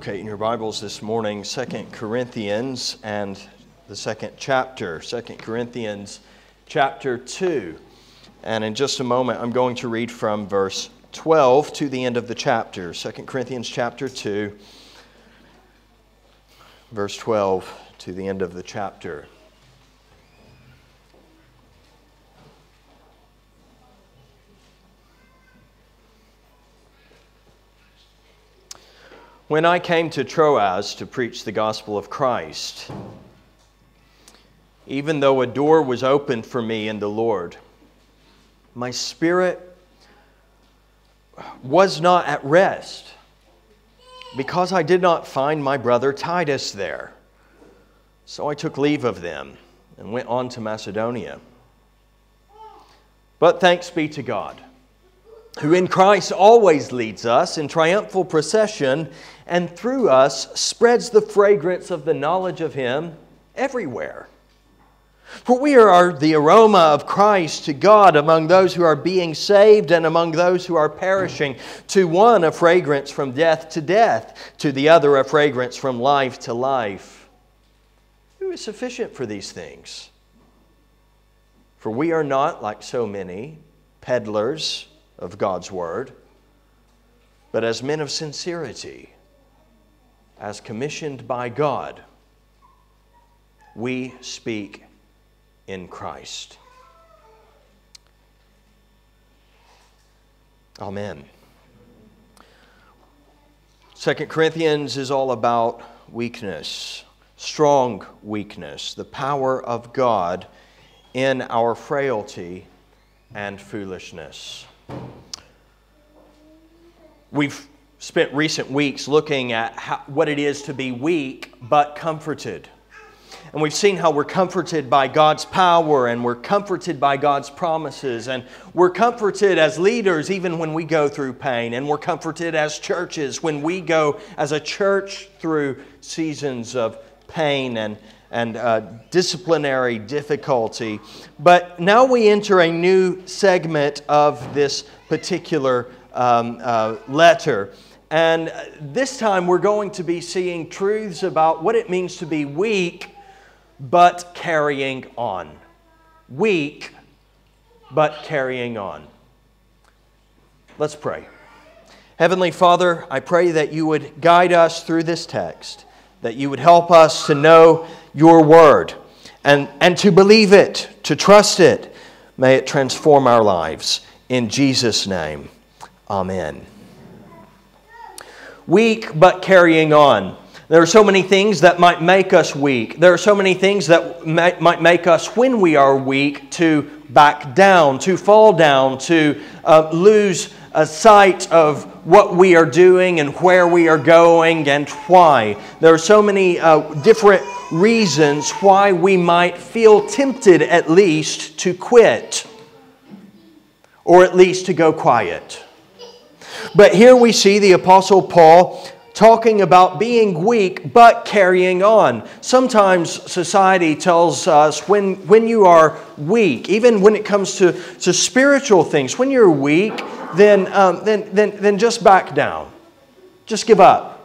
Okay, in your Bibles this morning, Second Corinthians and the second chapter, Second Corinthians chapter 2. And in just a moment, I'm going to read from verse 12 to the end of the chapter. Second Corinthians chapter 2, verse 12 to the end of the chapter. When I came to Troas to preach the gospel of Christ, even though a door was opened for me in the Lord, my spirit was not at rest because I did not find my brother Titus there. So I took leave of them and went on to Macedonia. But thanks be to God who in Christ always leads us in triumphal procession and through us spreads the fragrance of the knowledge of Him everywhere. For we are the aroma of Christ to God among those who are being saved and among those who are perishing. To one, a fragrance from death to death, to the other, a fragrance from life to life. Who is sufficient for these things? For we are not, like so many, peddlers of God's Word, but as men of sincerity, as commissioned by God, we speak in Christ. Amen. Second Corinthians is all about weakness, strong weakness, the power of God in our frailty and foolishness. We've spent recent weeks looking at how, what it is to be weak but comforted. And we've seen how we're comforted by God's power and we're comforted by God's promises. And we're comforted as leaders even when we go through pain. And we're comforted as churches when we go as a church through seasons of pain and, and uh, disciplinary difficulty. But now we enter a new segment of this particular um, uh, letter. And this time we're going to be seeing truths about what it means to be weak but carrying on. Weak but carrying on. Let's pray. Heavenly Father, I pray that you would guide us through this text, that you would help us to know your word and, and to believe it, to trust it. May it transform our lives. In Jesus' name, amen. Weak but carrying on. There are so many things that might make us weak. There are so many things that might make us, when we are weak, to back down, to fall down, to uh, lose a sight of what we are doing and where we are going and why. There are so many uh, different reasons why we might feel tempted, at least, to quit or at least to go quiet. But here we see the Apostle Paul talking about being weak but carrying on. Sometimes society tells us when, when you are weak, even when it comes to, to spiritual things, when you're weak, then, um, then, then, then just back down. Just give up.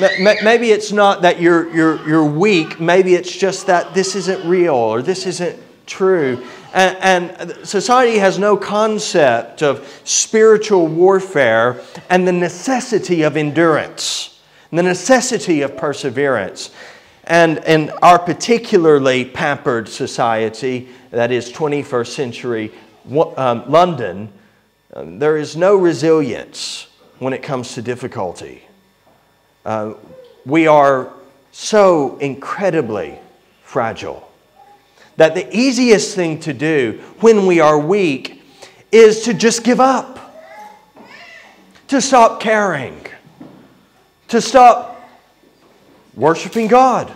Maybe it's not that you're, you're, you're weak, maybe it's just that this isn't real or this isn't true. And, and, society has no concept of spiritual warfare and the necessity of endurance, the necessity of perseverance. And in our particularly pampered society, that is 21st century um, London, um, there is no resilience when it comes to difficulty. Uh, we are so incredibly fragile that the easiest thing to do when we are weak is to just give up, to stop caring, to stop worshiping God,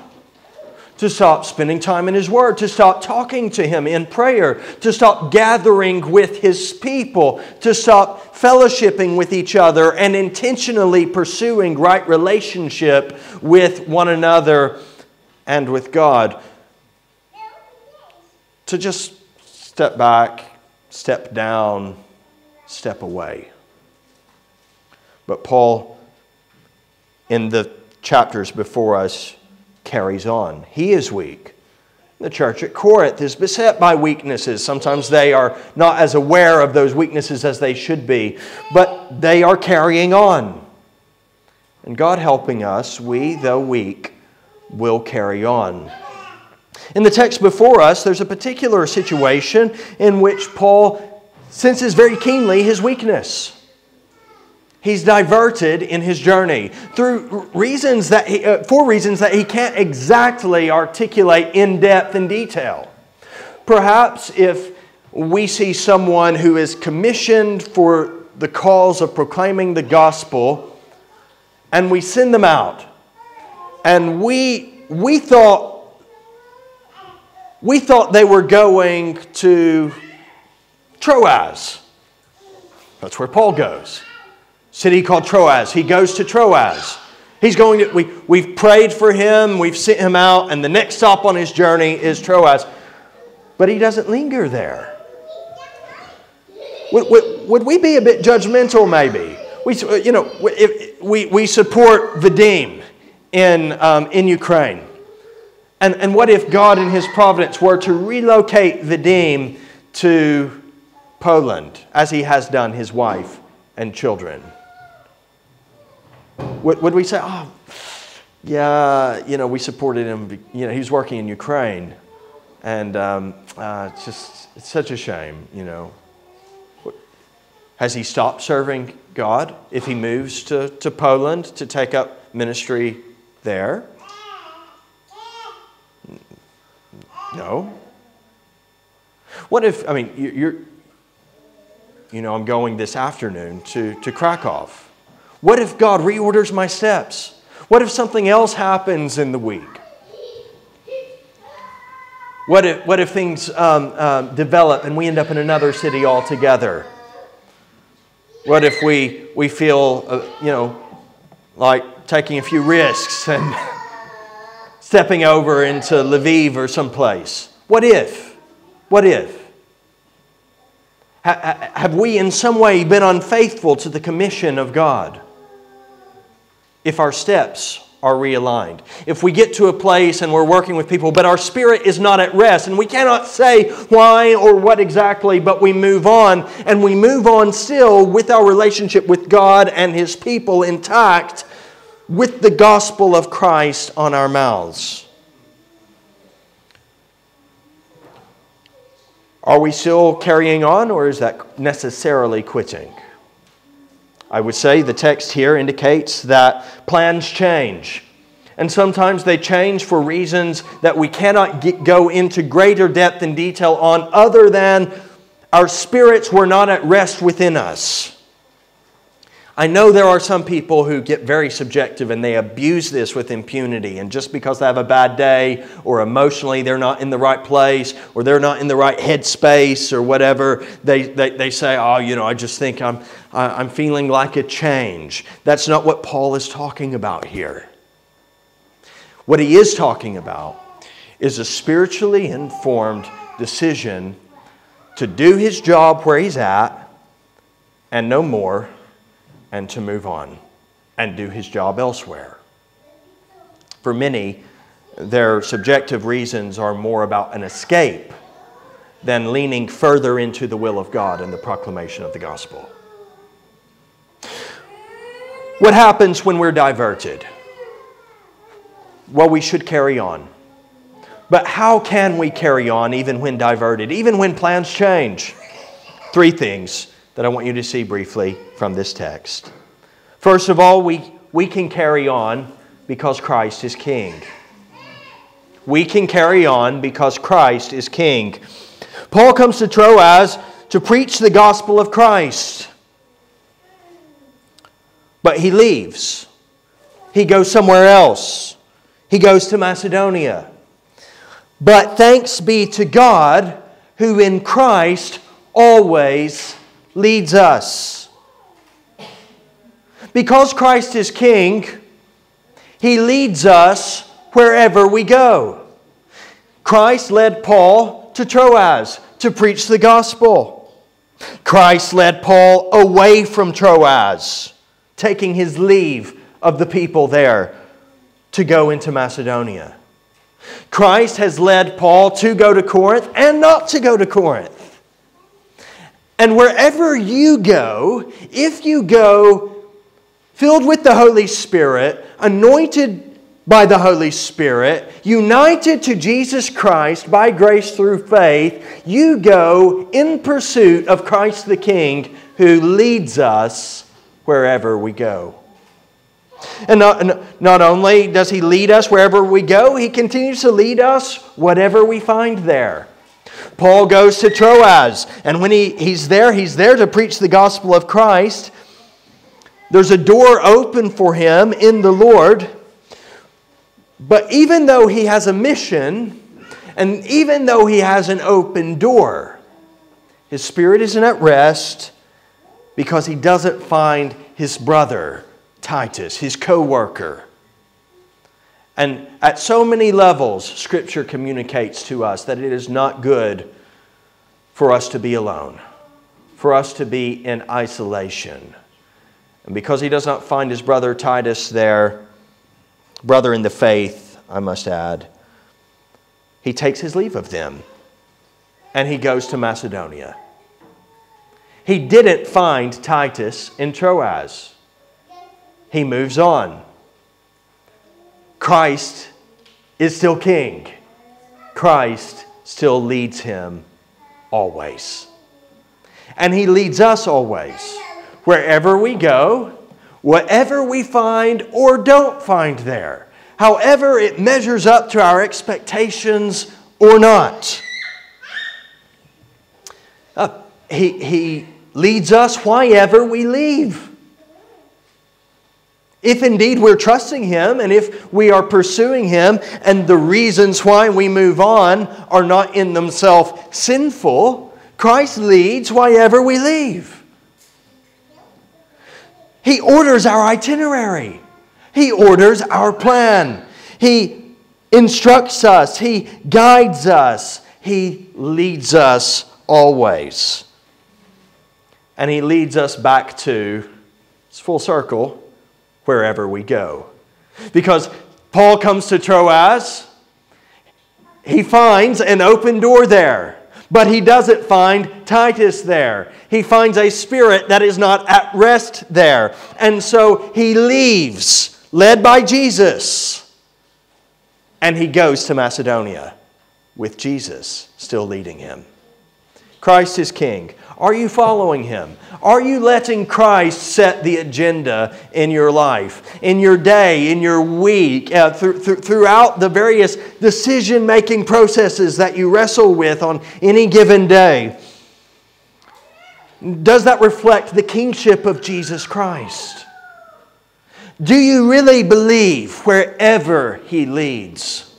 to stop spending time in His Word, to stop talking to Him in prayer, to stop gathering with His people, to stop fellowshipping with each other and intentionally pursuing right relationship with one another and with God to just step back, step down, step away. But Paul in the chapters before us carries on. He is weak. The church at Corinth is beset by weaknesses. Sometimes they are not as aware of those weaknesses as they should be, but they are carrying on. And God helping us, we, though weak, will carry on. In the text before us, there's a particular situation in which Paul senses very keenly his weakness. He's diverted in his journey through reasons that he, uh, for reasons that he can't exactly articulate in depth and detail. Perhaps if we see someone who is commissioned for the cause of proclaiming the gospel and we send them out and we, we thought we thought they were going to Troas. That's where Paul goes city called Troas. He goes to Troas. He's going to, we, we've prayed for him, we've sent him out, and the next stop on his journey is Troas. But he doesn't linger there. Would, would, would we be a bit judgmental, maybe? We, you know, if, we, we support Vadim in, um, in Ukraine. And, and what if God, in His providence, were to relocate Vadim to Poland, as He has done his wife and children? Would, would we say, oh, yeah, you know, we supported him, you know, he was working in Ukraine. And um, uh, it's just, it's such a shame, you know. Has he stopped serving God if he moves to, to Poland to take up ministry there? No. What if, I mean, you're, you know, I'm going this afternoon to, to Krakow. What if God reorders my steps? What if something else happens in the week? What if, what if things um, um, develop and we end up in another city altogether? What if we, we feel, uh, you know, like taking a few risks and stepping over into Lviv or someplace? What if? What if? Ha- have we in some way been unfaithful to the commission of God? If our steps are realigned. If we get to a place and we're working with people, but our spirit is not at rest, and we cannot say why or what exactly, but we move on, and we move on still with our relationship with God and His people intact, with the gospel of Christ on our mouths. Are we still carrying on, or is that necessarily quitting? I would say the text here indicates that plans change. And sometimes they change for reasons that we cannot get, go into greater depth and detail on, other than our spirits were not at rest within us. I know there are some people who get very subjective and they abuse this with impunity. And just because they have a bad day or emotionally they're not in the right place or they're not in the right headspace or whatever, they, they, they say, oh, you know, I just think I'm, I'm feeling like a change. That's not what Paul is talking about here. What he is talking about is a spiritually informed decision to do his job where he's at and no more and to move on and do his job elsewhere. For many, their subjective reasons are more about an escape than leaning further into the will of God and the proclamation of the gospel. What happens when we're diverted? Well, we should carry on. But how can we carry on even when diverted, even when plans change? Three things that I want you to see briefly from this text. First of all, we, we can carry on because Christ is King. We can carry on because Christ is King. Paul comes to Troas to preach the gospel of Christ. But he leaves. He goes somewhere else. He goes to Macedonia. But thanks be to God who in Christ always leads us. Because Christ is King, He leads us wherever we go. Christ led Paul to Troas to preach the gospel. Christ led Paul away from Troas, taking his leave of the people there to go into Macedonia. Christ has led Paul to go to Corinth and not to go to Corinth. And wherever you go, if you go filled with the Holy Spirit, anointed by the Holy Spirit, united to Jesus Christ by grace through faith, you go in pursuit of Christ the King who leads us wherever we go. And not, not only does He lead us wherever we go, He continues to lead us whatever we find there. Paul goes to Troas, and when he, he's there, he's there to preach the gospel of Christ. There's a door open for him in the Lord. But even though he has a mission, and even though he has an open door, his spirit isn't at rest because he doesn't find his brother, Titus, his co worker. And at so many levels, Scripture communicates to us that it is not good for us to be alone, for us to be in isolation. And because he does not find his brother Titus there, brother in the faith, I must add, he takes his leave of them and he goes to Macedonia. He didn't find Titus in Troas. He moves on. Christ is still king. Christ still leads him always. And he leads us always. Wherever we go, whatever we find or don't find there, however it measures up to our expectations or not. Uh, he, he leads us wherever we leave. If indeed we're trusting Him and if we are pursuing Him and the reasons why we move on are not in themselves sinful, Christ leads wherever we leave. He orders our itinerary, He orders our plan, He instructs us, He guides us, He leads us always. And He leads us back to, it's full circle wherever we go. Because Paul comes to Troas, he finds an open door there, but he doesn't find Titus there. He finds a spirit that is not at rest there. And so he leaves, led by Jesus, and he goes to Macedonia with Jesus still leading him. Christ is king. Are you following him? Are you letting Christ set the agenda in your life, in your day, in your week, uh, th- th- throughout the various decision making processes that you wrestle with on any given day? Does that reflect the kingship of Jesus Christ? Do you really believe wherever he leads,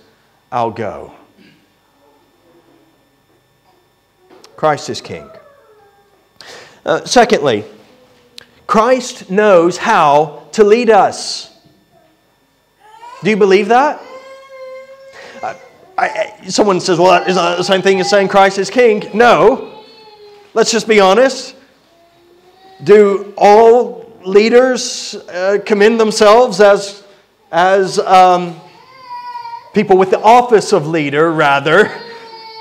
I'll go? Christ is king. Uh, secondly, Christ knows how to lead us. Do you believe that? Uh, I, someone says, well, is that the same thing as saying Christ is king? No. Let's just be honest. Do all leaders uh, commend themselves as, as um, people with the office of leader, rather,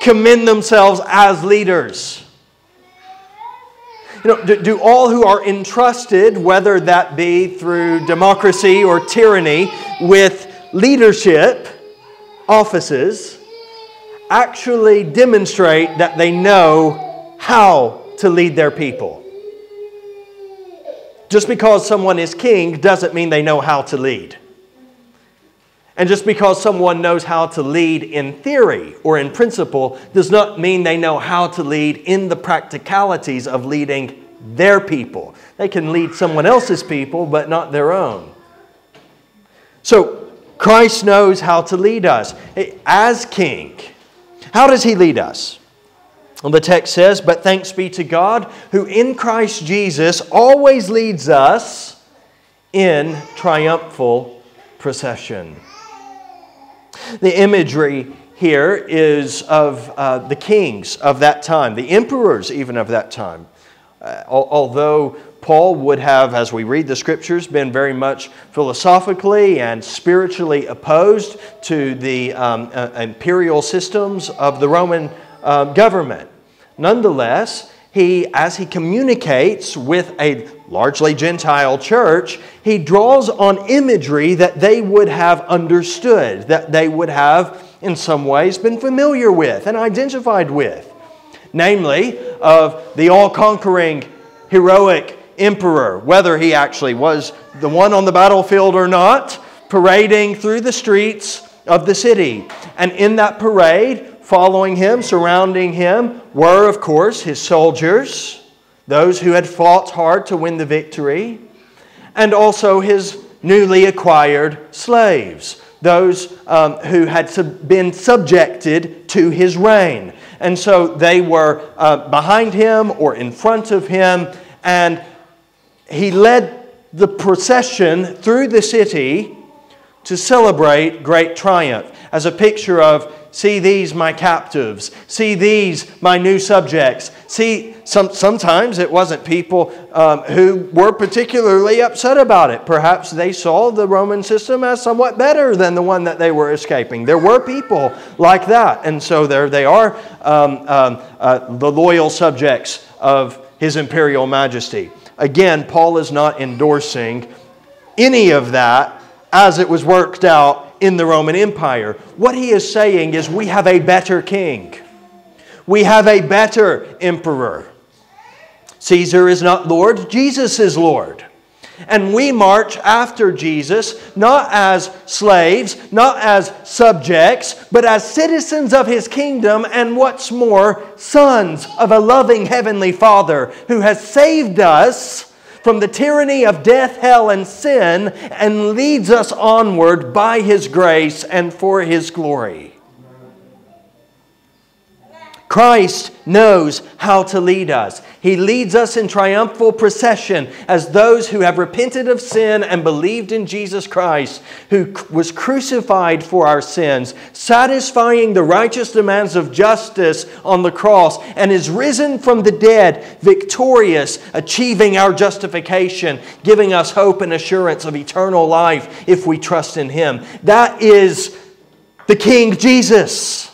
commend themselves as leaders? You know, do, do all who are entrusted, whether that be through democracy or tyranny, with leadership offices, actually demonstrate that they know how to lead their people? Just because someone is king doesn't mean they know how to lead. And just because someone knows how to lead in theory or in principle does not mean they know how to lead in the practicalities of leading their people. They can lead someone else's people, but not their own. So, Christ knows how to lead us as king. How does he lead us? Well, the text says, But thanks be to God who in Christ Jesus always leads us in triumphal procession. The imagery here is of uh, the kings of that time, the emperors even of that time. Uh, although Paul would have, as we read the scriptures, been very much philosophically and spiritually opposed to the um, uh, imperial systems of the Roman uh, government. Nonetheless, he, as he communicates with a largely Gentile church, he draws on imagery that they would have understood, that they would have, in some ways, been familiar with and identified with. Namely, of the all conquering, heroic emperor, whether he actually was the one on the battlefield or not, parading through the streets of the city. And in that parade, following him, surrounding him, were, of course, his soldiers, those who had fought hard to win the victory, and also his newly acquired slaves, those um, who had sub- been subjected to his reign. And so they were uh, behind him or in front of him, and he led the procession through the city to celebrate great triumph as a picture of see these my captives. See these my new subjects. See some, sometimes it wasn't people um, who were particularly upset about it. Perhaps they saw the roman system as somewhat better than the one that they were escaping. There were people like that and so there they are um, um, uh, the loyal subjects of his imperial majesty. Again paul is not endorsing any of that as it was worked out in the Roman Empire. What he is saying is we have a better king, we have a better emperor. Caesar is not Lord, Jesus is Lord. And we march after Jesus not as slaves, not as subjects, but as citizens of his kingdom, and what's more, sons of a loving heavenly Father who has saved us from the tyranny of death, hell, and sin and leads us onward by His grace and for His glory. Christ knows how to lead us. He leads us in triumphal procession as those who have repented of sin and believed in Jesus Christ, who was crucified for our sins, satisfying the righteous demands of justice on the cross, and is risen from the dead, victorious, achieving our justification, giving us hope and assurance of eternal life if we trust in Him. That is the King Jesus.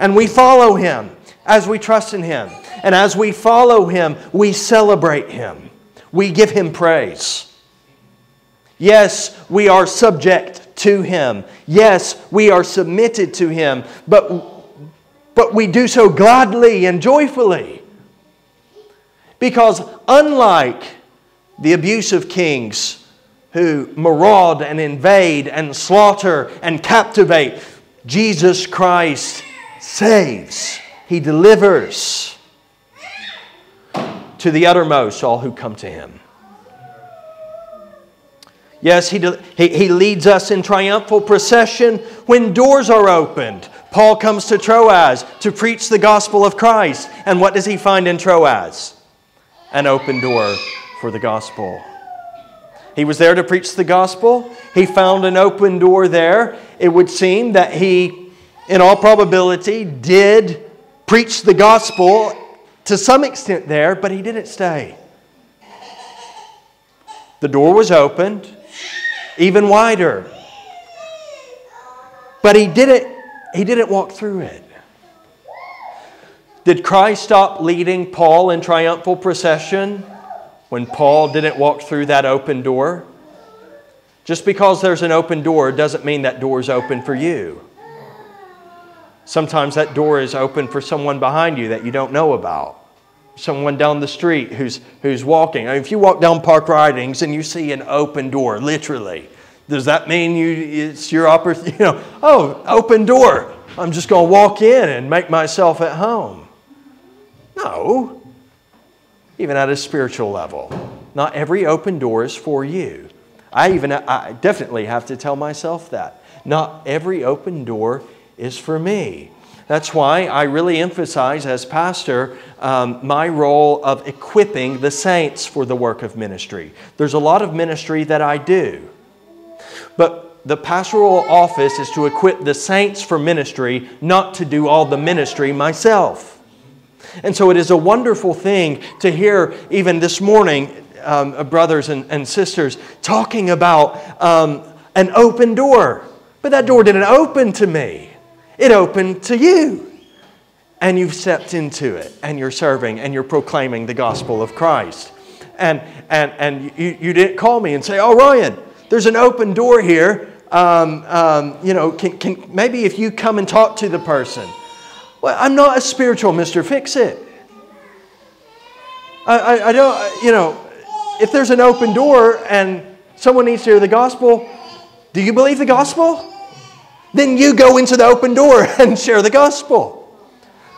And we follow Him as we trust in Him. And as we follow Him, we celebrate Him. We give Him praise. Yes, we are subject to Him. Yes, we are submitted to Him. But, but we do so gladly and joyfully. Because unlike the abusive kings who maraud and invade and slaughter and captivate, Jesus Christ saves. He delivers to the uttermost all who come to him. Yes, he, he, he leads us in triumphal procession when doors are opened. Paul comes to Troas to preach the gospel of Christ. And what does he find in Troas? An open door for the gospel. He was there to preach the gospel. He found an open door there. It would seem that he, in all probability, did preach the gospel to some extent there, but he didn't stay. The door was opened even wider. But he didn't, he didn't walk through it. Did Christ stop leading Paul in triumphal procession when Paul didn't walk through that open door? Just because there's an open door doesn't mean that door is open for you. Sometimes that door is open for someone behind you that you don't know about. Someone down the street who's, who's walking. I mean, if you walk down Park Ridings and you see an open door, literally, does that mean you, it's your opportunity? You know, oh, open door. I'm just going to walk in and make myself at home. No. Even at a spiritual level, not every open door is for you. I even, I definitely have to tell myself that. Not every open door is for me. That's why I really emphasize as pastor um, my role of equipping the saints for the work of ministry. There's a lot of ministry that I do, but the pastoral office is to equip the saints for ministry, not to do all the ministry myself. And so it is a wonderful thing to hear, even this morning, um, uh, brothers and, and sisters talking about um, an open door. But that door didn't open to me, it opened to you. And you've stepped into it, and you're serving, and you're proclaiming the gospel of Christ. And, and, and you, you didn't call me and say, Oh, Ryan, there's an open door here. Um, um, you know, can, can, maybe if you come and talk to the person. Well, I'm not a spiritual Mr. Fix It. I, I, I don't, you know, if there's an open door and someone needs to hear the gospel, do you believe the gospel? Then you go into the open door and share the gospel.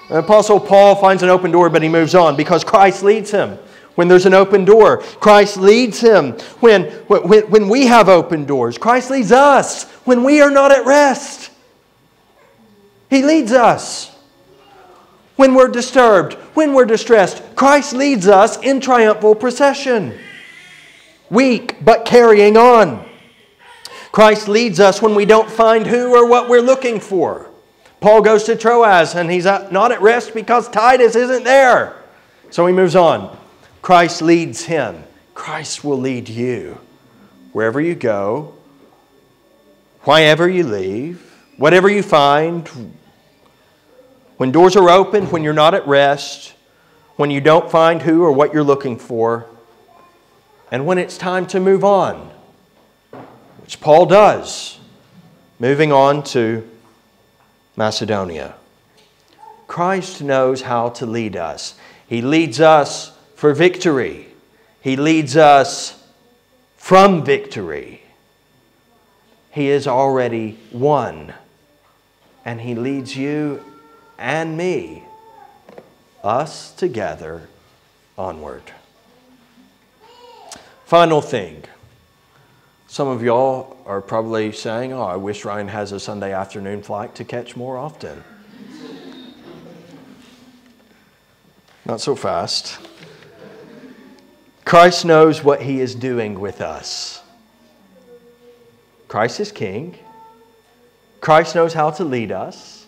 The Apostle Paul finds an open door, but he moves on because Christ leads him. When there's an open door, Christ leads him. When, when, when we have open doors, Christ leads us. When we are not at rest, He leads us. When we're disturbed, when we're distressed, Christ leads us in triumphal procession. Weak, but carrying on. Christ leads us when we don't find who or what we're looking for. Paul goes to Troas and he's not at rest because Titus isn't there. So he moves on. Christ leads him. Christ will lead you. Wherever you go, whenever you leave, whatever you find, when doors are open, when you're not at rest, when you don't find who or what you're looking for, and when it's time to move on, which Paul does, moving on to Macedonia. Christ knows how to lead us. He leads us for victory, He leads us from victory. He is already won, and He leads you and me, us together, onward. Final thing. Some of y'all are probably saying, Oh, I wish Ryan has a Sunday afternoon flight to catch more often. Not so fast. Christ knows what he is doing with us. Christ is king. Christ knows how to lead us.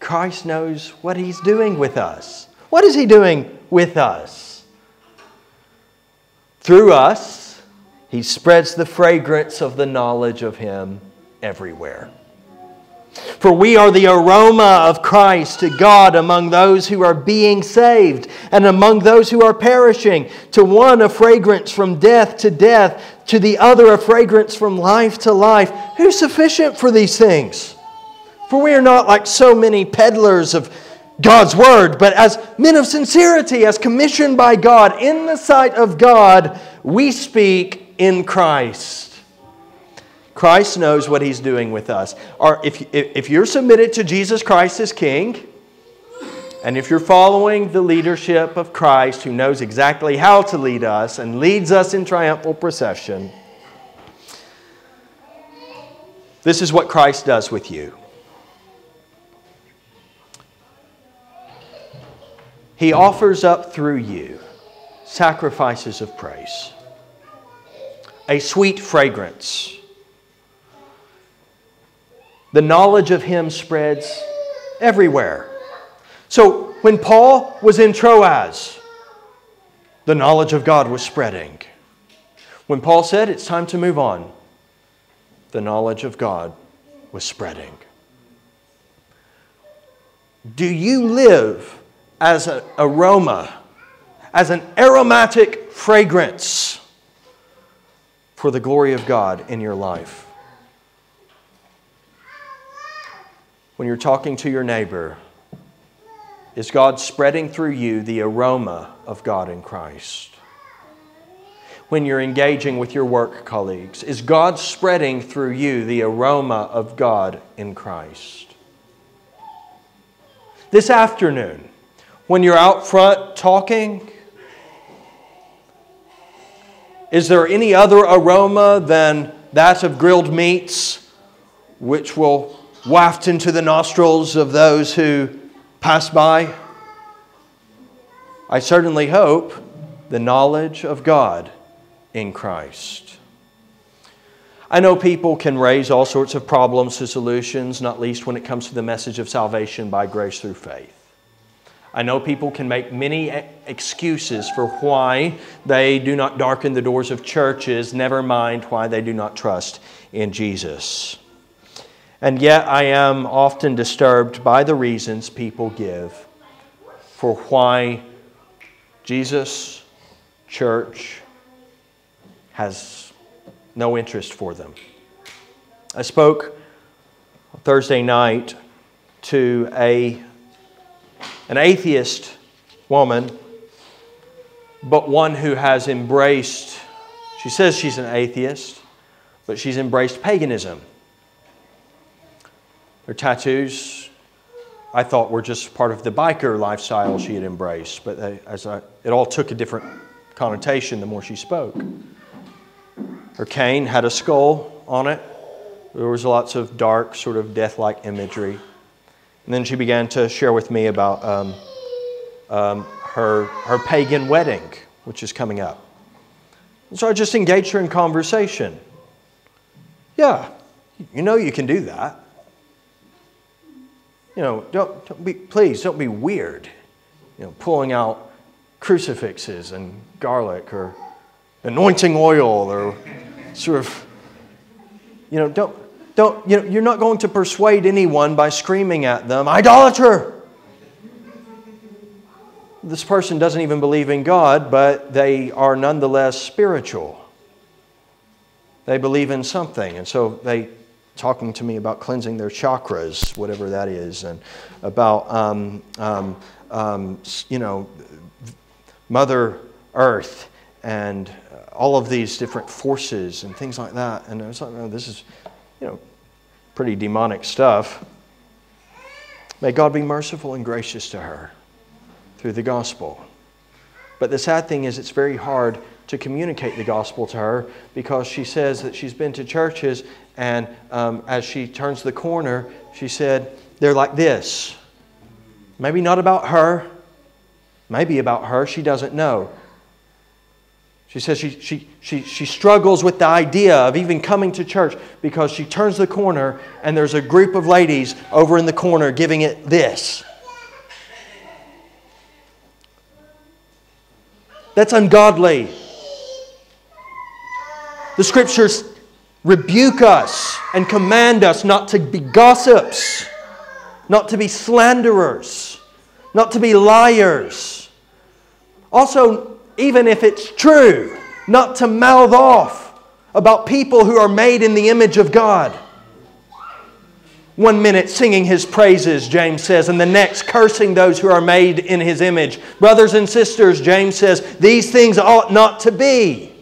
Christ knows what he's doing with us. What is he doing with us? Through us, he spreads the fragrance of the knowledge of him everywhere. For we are the aroma of Christ to God among those who are being saved and among those who are perishing. To one, a fragrance from death to death, to the other, a fragrance from life to life. Who's sufficient for these things? For we are not like so many peddlers of God's word, but as men of sincerity, as commissioned by God in the sight of God, we speak in Christ. Christ knows what he's doing with us. Or if, if you're submitted to Jesus Christ as King, and if you're following the leadership of Christ, who knows exactly how to lead us and leads us in triumphal procession, this is what Christ does with you. He offers up through you sacrifices of praise, a sweet fragrance the knowledge of him spreads everywhere. So when Paul was in Troas, the knowledge of God was spreading. When Paul said it's time to move on, the knowledge of God was spreading. Do you live as an aroma, as an aromatic fragrance for the glory of God in your life? when you're talking to your neighbor? Is God spreading through you the aroma of God in Christ? When you're engaging with your work colleagues, is God spreading through you the aroma of God in Christ? This afternoon, when you're out front talking, is there any other aroma than that of grilled meats, which will waft into the nostrils of those who pass by? I certainly hope the knowledge of God in Christ. I know people can raise all sorts of problems to solutions, not least when it comes to the message of salvation by grace through faith. I know people can make many excuses for why they do not darken the doors of churches, never mind why they do not trust in Jesus. And yet, I am often disturbed by the reasons people give for why Jesus, church, has no interest for them. I spoke Thursday night to a an atheist woman, but one who has embraced, she says she's an atheist, but she's embraced paganism. Her tattoos, I thought, were just part of the biker lifestyle she had embraced, but they, as I, it all took a different connotation the more she spoke. Her cane had a skull on it. There was lots of dark, sort of death like imagery. And then she began to share with me about um, um, her, her pagan wedding, which is coming up. And so I just engaged her in conversation. Yeah, you know you can do that. You know, don't, don't be, please don't be weird, you know, pulling out crucifixes and garlic or anointing oil or sort of, you know, don't, don't, you know, you're not going to persuade anyone by screaming at them, idolater. This person doesn't even believe in God, but they are nonetheless spiritual. They believe in something. And so they talking to me about cleansing their chakras, whatever that is, and about, um, um, um, you know, Mother Earth and all of these different forces and things like that. And I was like, oh, this is you know, pretty demonic stuff. May God be merciful and gracious to her through the gospel. But the sad thing is, it's very hard to communicate the gospel to her because she says that she's been to churches, and um, as she turns the corner, she said, They're like this. Maybe not about her, maybe about her, she doesn't know. She says she, she, she, she struggles with the idea of even coming to church because she turns the corner and there's a group of ladies over in the corner giving it this. That's ungodly. The scriptures rebuke us and command us not to be gossips, not to be slanderers, not to be liars. Also, even if it's true, not to mouth off about people who are made in the image of God. One minute singing his praises, James says, and the next cursing those who are made in his image. Brothers and sisters, James says, these things ought not to be.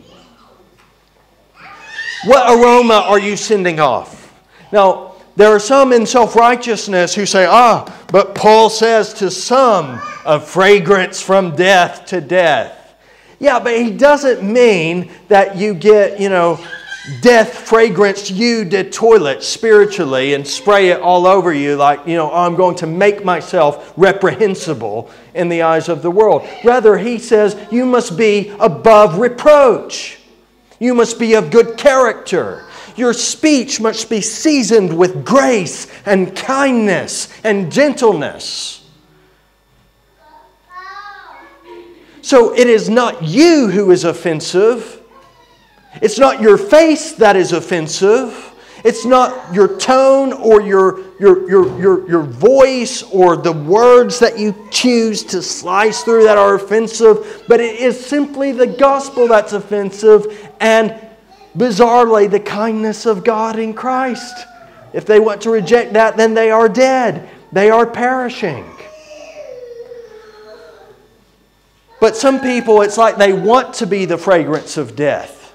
What aroma are you sending off? Now, there are some in self righteousness who say, ah, but Paul says to some, a fragrance from death to death. Yeah, but he doesn't mean that you get, you know, death fragrance you did toilet spiritually and spray it all over you like, you know, I'm going to make myself reprehensible in the eyes of the world. Rather, he says you must be above reproach. You must be of good character. Your speech must be seasoned with grace and kindness and gentleness. So it is not you who is offensive. It's not your face that is offensive. It's not your tone or your, your, your, your, your voice or the words that you choose to slice through that are offensive, but it is simply the gospel that's offensive and bizarrely the kindness of God in Christ. If they want to reject that, then they are dead, they are perishing. But some people, it's like they want to be the fragrance of death.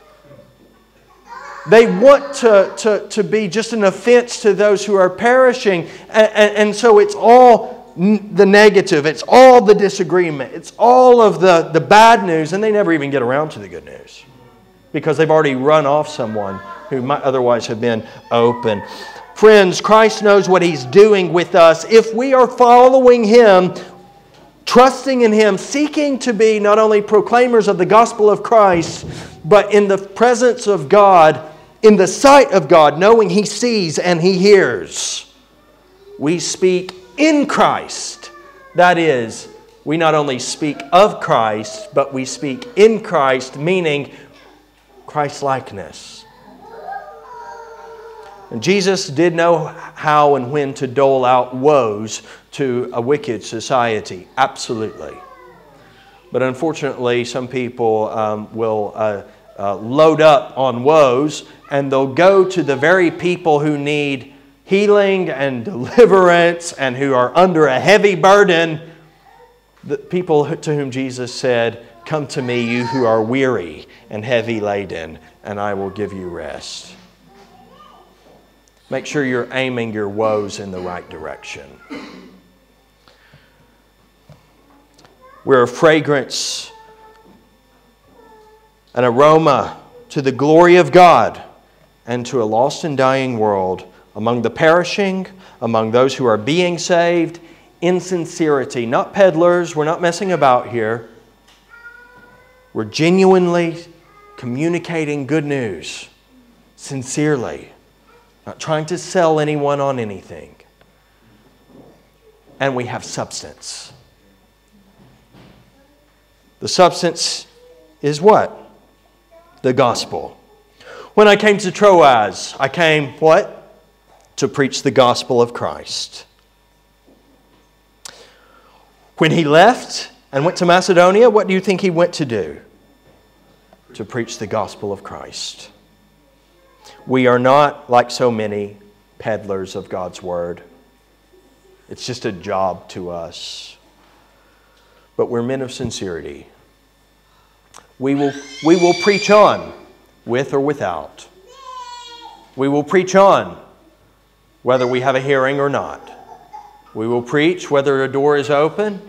They want to, to, to be just an offense to those who are perishing. And, and, and so it's all the negative, it's all the disagreement, it's all of the, the bad news, and they never even get around to the good news because they've already run off someone who might otherwise have been open. Friends, Christ knows what He's doing with us. If we are following Him, trusting in Him, seeking to be not only proclaimers of the gospel of Christ, but in the presence of God, in the sight of God, knowing He sees and He hears. We speak in Christ, that is, we not only speak of Christ, but we speak in Christ, meaning Christ likeness. And Jesus did know how and when to dole out woes to a wicked society, absolutely. But unfortunately, some people um, will uh, uh, load up on woes and they'll go to the very people who need healing and deliverance and who are under a heavy burden. The people to whom Jesus said, Come to me, you who are weary and heavy laden, and I will give you rest. Make sure you're aiming your woes in the right direction. We're a fragrance, an aroma to the glory of God and to a lost and dying world among the perishing, among those who are being saved, in sincerity. Not peddlers, we're not messing about here. We're genuinely communicating good news, sincerely, not trying to sell anyone on anything. And we have substance. The substance is what? The gospel. When I came to Troas, I came what? To preach the gospel of Christ. When he left and went to Macedonia, what do you think he went to do? To preach the gospel of Christ. We are not, like so many, peddlers of God's word. It's just a job to us but we're men of sincerity. We will, we will preach on, with or without. We will preach on, whether we have a hearing or not. We will preach whether a door is open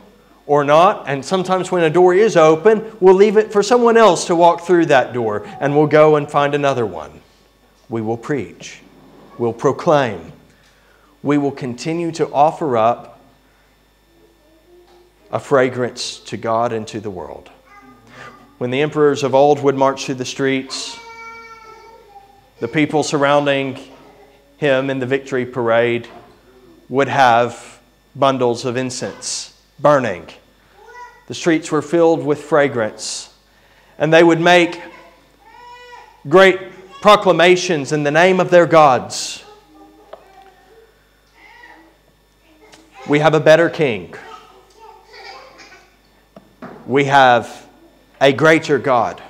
or not. And sometimes when a door is open, we'll leave it for someone else to walk through that door and we'll go and find another one. We will preach. We'll proclaim. We will continue to offer up a fragrance to God and to the world. When the emperors of old would march through the streets, the people surrounding him in the victory parade would have bundles of incense burning. The streets were filled with fragrance, and they would make great proclamations in the name of their gods. We have a better king we have a greater God.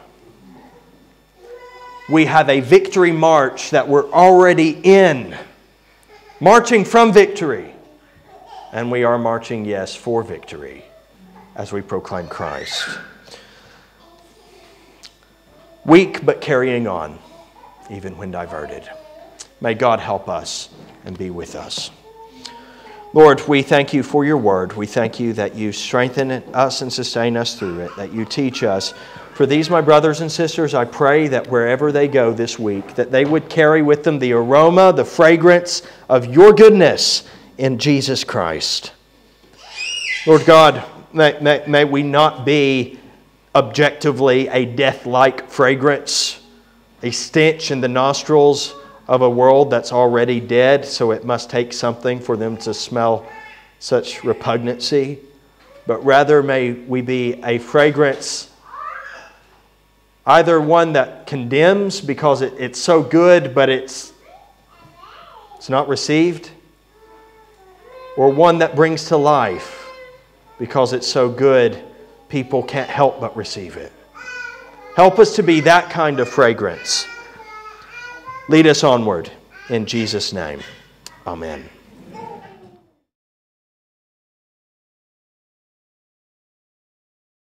We have a victory march that we're already in, marching from victory. And we are marching, yes, for victory as we proclaim Christ. Weak but carrying on, even when diverted. May God help us and be with us. Lord, we thank you for your word. We thank you that you strengthen us and sustain us through it, that you teach us. For these, my brothers and sisters, I pray that wherever they go this week, that they would carry with them the aroma, the fragrance of your goodness in Jesus Christ. Lord God, may, may, may we not be objectively a death like fragrance, a stench in the nostrils of a world that's already dead, so it must take something for them to smell such repugnancy. But rather, may we be a fragrance, either one that condemns because it, it's so good, but it's, it's not received, or one that brings to life because it's so good, people can't help but receive it. Help us to be that kind of fragrance. Lead us onward. In Jesus' name, amen.